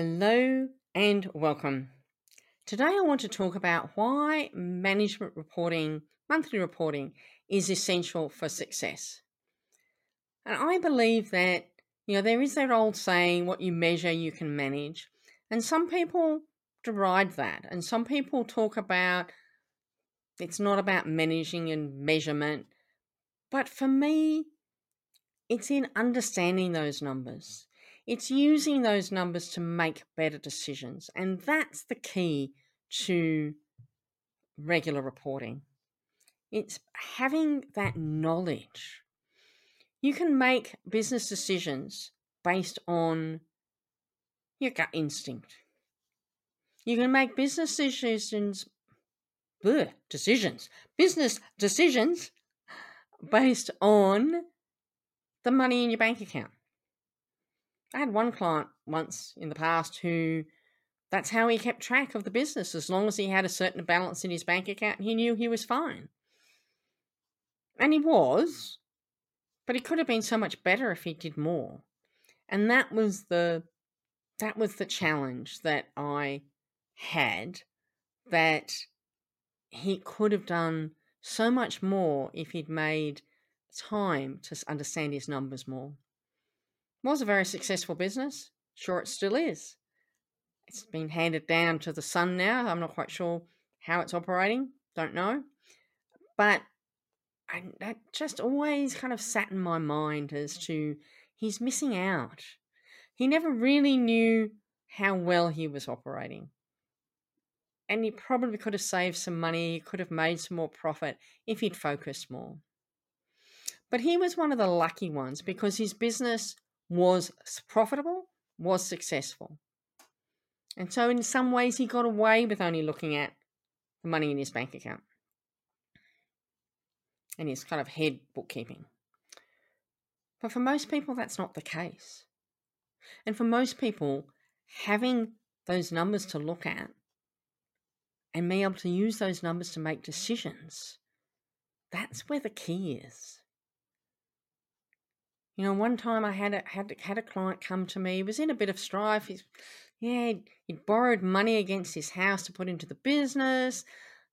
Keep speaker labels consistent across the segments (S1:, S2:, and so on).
S1: Hello and welcome. Today I want to talk about why management reporting, monthly reporting, is essential for success. And I believe that, you know, there is that old saying, what you measure, you can manage. And some people deride that. And some people talk about it's not about managing and measurement. But for me, it's in understanding those numbers it's using those numbers to make better decisions. And that's the key to regular reporting. It's having that knowledge. You can make business decisions based on your gut instinct. You can make business decisions, bleh, decisions, business decisions based on the money in your bank account. I had one client once in the past who that's how he kept track of the business. As long as he had a certain balance in his bank account, he knew he was fine. And he was, but he could have been so much better if he did more. And that was the that was the challenge that I had that he could have done so much more if he'd made time to understand his numbers more was a very successful business. Sure, it still is. It's been handed down to the son now. I'm not quite sure how it's operating. Don't know. But I, that just always kind of sat in my mind as to he's missing out. He never really knew how well he was operating. And he probably could have saved some money, he could have made some more profit if he'd focused more. But he was one of the lucky ones because his business was profitable, was successful. And so, in some ways, he got away with only looking at the money in his bank account and his kind of head bookkeeping. But for most people, that's not the case. And for most people, having those numbers to look at and being able to use those numbers to make decisions, that's where the key is. You know, one time I had a, had had a client come to me. He was in a bit of strife. He's, yeah, he'd, borrowed money against his house to put into the business.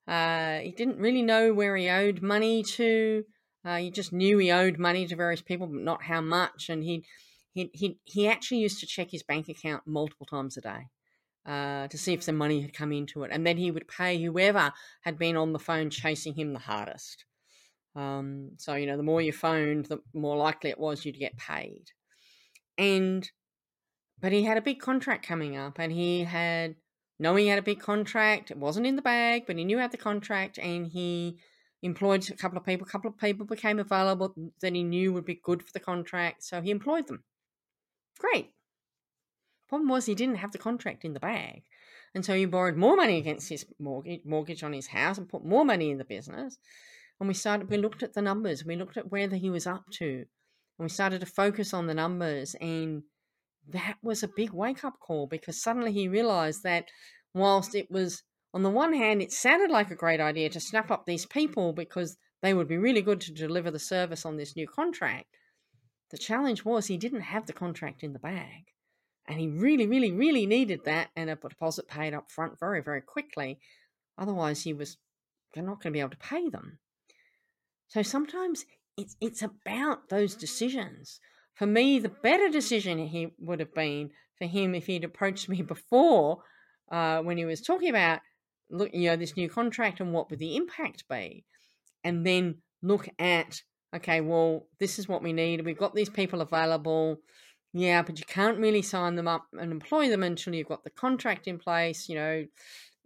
S1: Uh, he didn't really know where he owed money to. Uh, he just knew he owed money to various people, but not how much. And he he he he actually used to check his bank account multiple times a day. Uh, to see if some money had come into it. And then he would pay whoever had been on the phone chasing him the hardest. Um, so, you know, the more you phoned, the more likely it was you'd get paid. And, but he had a big contract coming up and he had, knowing he had a big contract, it wasn't in the bag, but he knew he had the contract and he employed a couple of people. A couple of people became available that he knew would be good for the contract. So he employed them. Great. Problem was he didn't have the contract in the bag. And so he borrowed more money against his mortgage, mortgage on his house and put more money in the business and we started we looked at the numbers we looked at where he was up to and we started to focus on the numbers and that was a big wake up call because suddenly he realized that whilst it was on the one hand it sounded like a great idea to snap up these people because they would be really good to deliver the service on this new contract the challenge was he didn't have the contract in the bag and he really really really needed that and a deposit paid up front very very quickly. Otherwise he was not going to be able to pay them so sometimes it's it's about those decisions. For me, the better decision he would have been for him if he'd approached me before uh, when he was talking about look, you know, this new contract and what would the impact be, and then look at okay, well, this is what we need. We've got these people available. Yeah, but you can't really sign them up and employ them until you've got the contract in place. You know,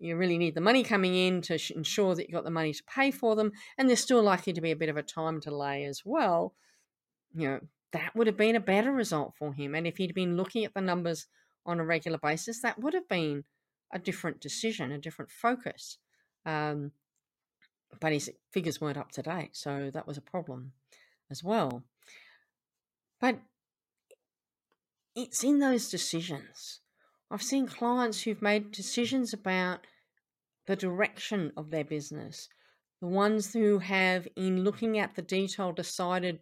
S1: you really need the money coming in to ensure that you've got the money to pay for them. And there's still likely to be a bit of a time delay as well. You know, that would have been a better result for him. And if he'd been looking at the numbers on a regular basis, that would have been a different decision, a different focus. Um, but his figures weren't up to date, so that was a problem as well. But it's in those decisions. I've seen clients who've made decisions about the direction of their business, the ones who have, in looking at the detail, decided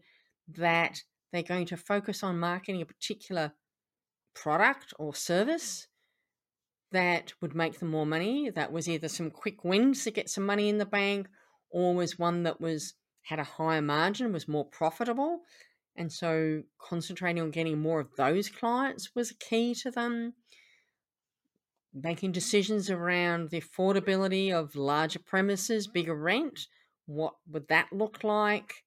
S1: that they're going to focus on marketing a particular product or service that would make them more money. That was either some quick wins to get some money in the bank or was one that was had a higher margin, was more profitable. And so concentrating on getting more of those clients was key to them. Making decisions around the affordability of larger premises, bigger rent, what would that look like?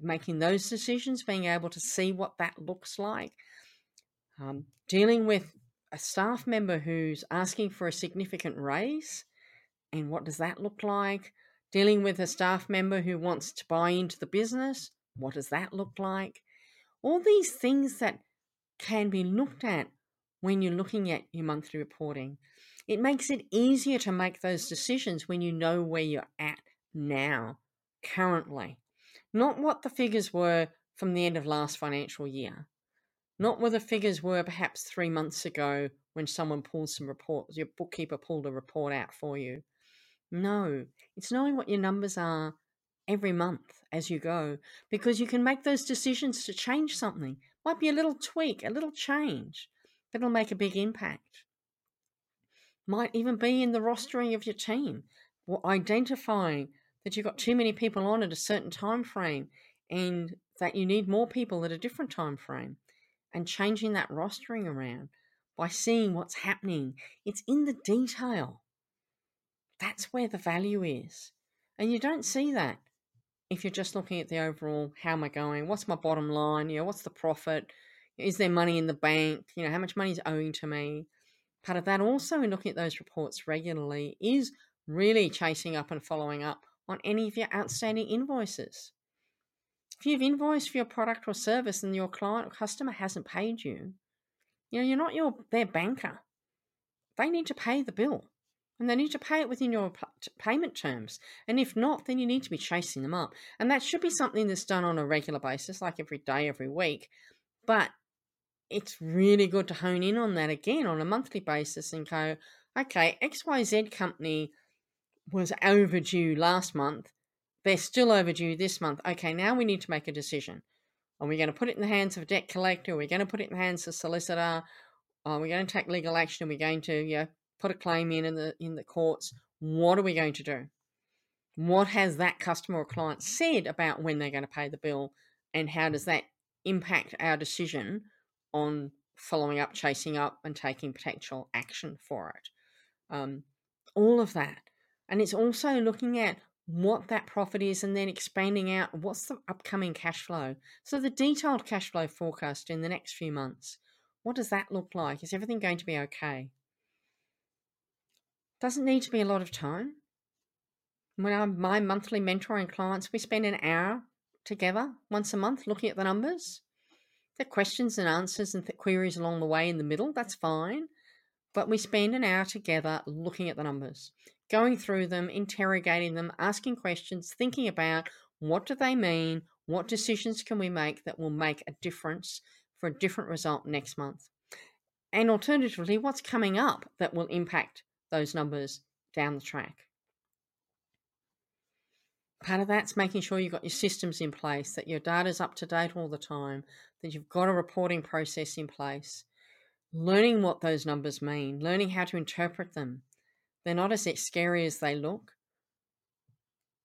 S1: Making those decisions, being able to see what that looks like. Um, dealing with a staff member who's asking for a significant raise, and what does that look like? Dealing with a staff member who wants to buy into the business, what does that look like? All these things that can be looked at when you're looking at your monthly reporting. It makes it easier to make those decisions when you know where you're at now, currently. Not what the figures were from the end of last financial year. Not where the figures were perhaps three months ago when someone pulled some reports, your bookkeeper pulled a report out for you. No, it's knowing what your numbers are every month as you go because you can make those decisions to change something. Might be a little tweak, a little change, it'll make a big impact. Might even be in the rostering of your team or identifying that you've got too many people on at a certain time frame and that you need more people at a different time frame and changing that rostering around by seeing what's happening. It's in the detail. That's where the value is. And you don't see that if you're just looking at the overall how am I going? What's my bottom line? You know, what's the profit? Is there money in the bank? You know, how much money is owing to me? Part of that also in looking at those reports regularly is really chasing up and following up on any of your outstanding invoices. If you've invoiced for your product or service and your client or customer hasn't paid you, you know, you're not your their banker. They need to pay the bill and they need to pay it within your payment terms. And if not, then you need to be chasing them up. And that should be something that's done on a regular basis, like every day, every week. But it's really good to hone in on that again on a monthly basis and go, okay, XYZ company was overdue last month. They're still overdue this month. Okay, now we need to make a decision. Are we going to put it in the hands of a debt collector? Are we going to put it in the hands of a solicitor? Are we going to take legal action? Are we going to you know, put a claim in in the in the courts. What are we going to do? What has that customer or client said about when they're going to pay the bill, and how does that impact our decision on following up, chasing up, and taking potential action for it? Um, all of that, and it's also looking at what that profit is and then expanding out what's the upcoming cash flow. So, the detailed cash flow forecast in the next few months. What does that look like? Is everything going to be okay? Doesn't need to be a lot of time. When I'm my monthly mentoring clients, we spend an hour together once a month looking at the numbers. Are questions and answers and th- queries along the way in the middle, that's fine. But we spend an hour together looking at the numbers, going through them, interrogating them, asking questions, thinking about what do they mean, what decisions can we make that will make a difference for a different result next month. And alternatively, what's coming up that will impact those numbers down the track. Part of that's making sure you've got your systems in place, that your data's up to date all the time, that you've got a reporting process in place, learning what those numbers mean, learning how to interpret them. They're not as scary as they look.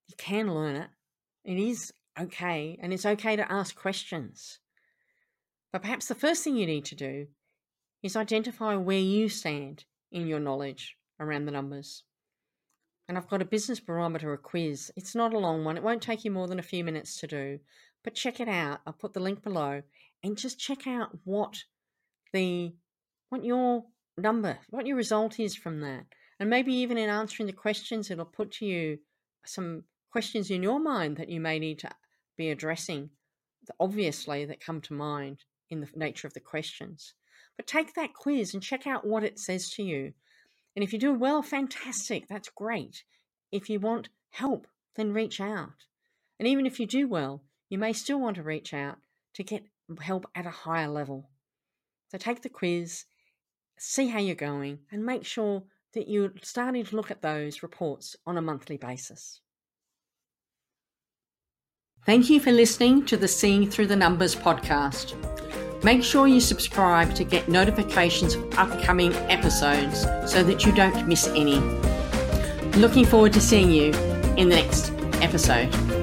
S1: You can learn it. It is okay, and it's okay to ask questions. But perhaps the first thing you need to do is identify where you stand in your knowledge around the numbers. And I've got a business barometer, a quiz. It's not a long one, it won't take you more than a few minutes to do. But check it out. I'll put the link below and just check out what the what your number, what your result is from that. And maybe even in answering the questions, it'll put to you some questions in your mind that you may need to be addressing obviously that come to mind in the nature of the questions. But take that quiz and check out what it says to you. And if you do well, fantastic, that's great. If you want help, then reach out. And even if you do well, you may still want to reach out to get help at a higher level. So take the quiz, see how you're going, and make sure that you're starting to look at those reports on a monthly basis. Thank you for listening to the Seeing Through the Numbers podcast. Make sure you subscribe to get notifications of upcoming episodes so that you don't miss any. Looking forward to seeing you in the next episode.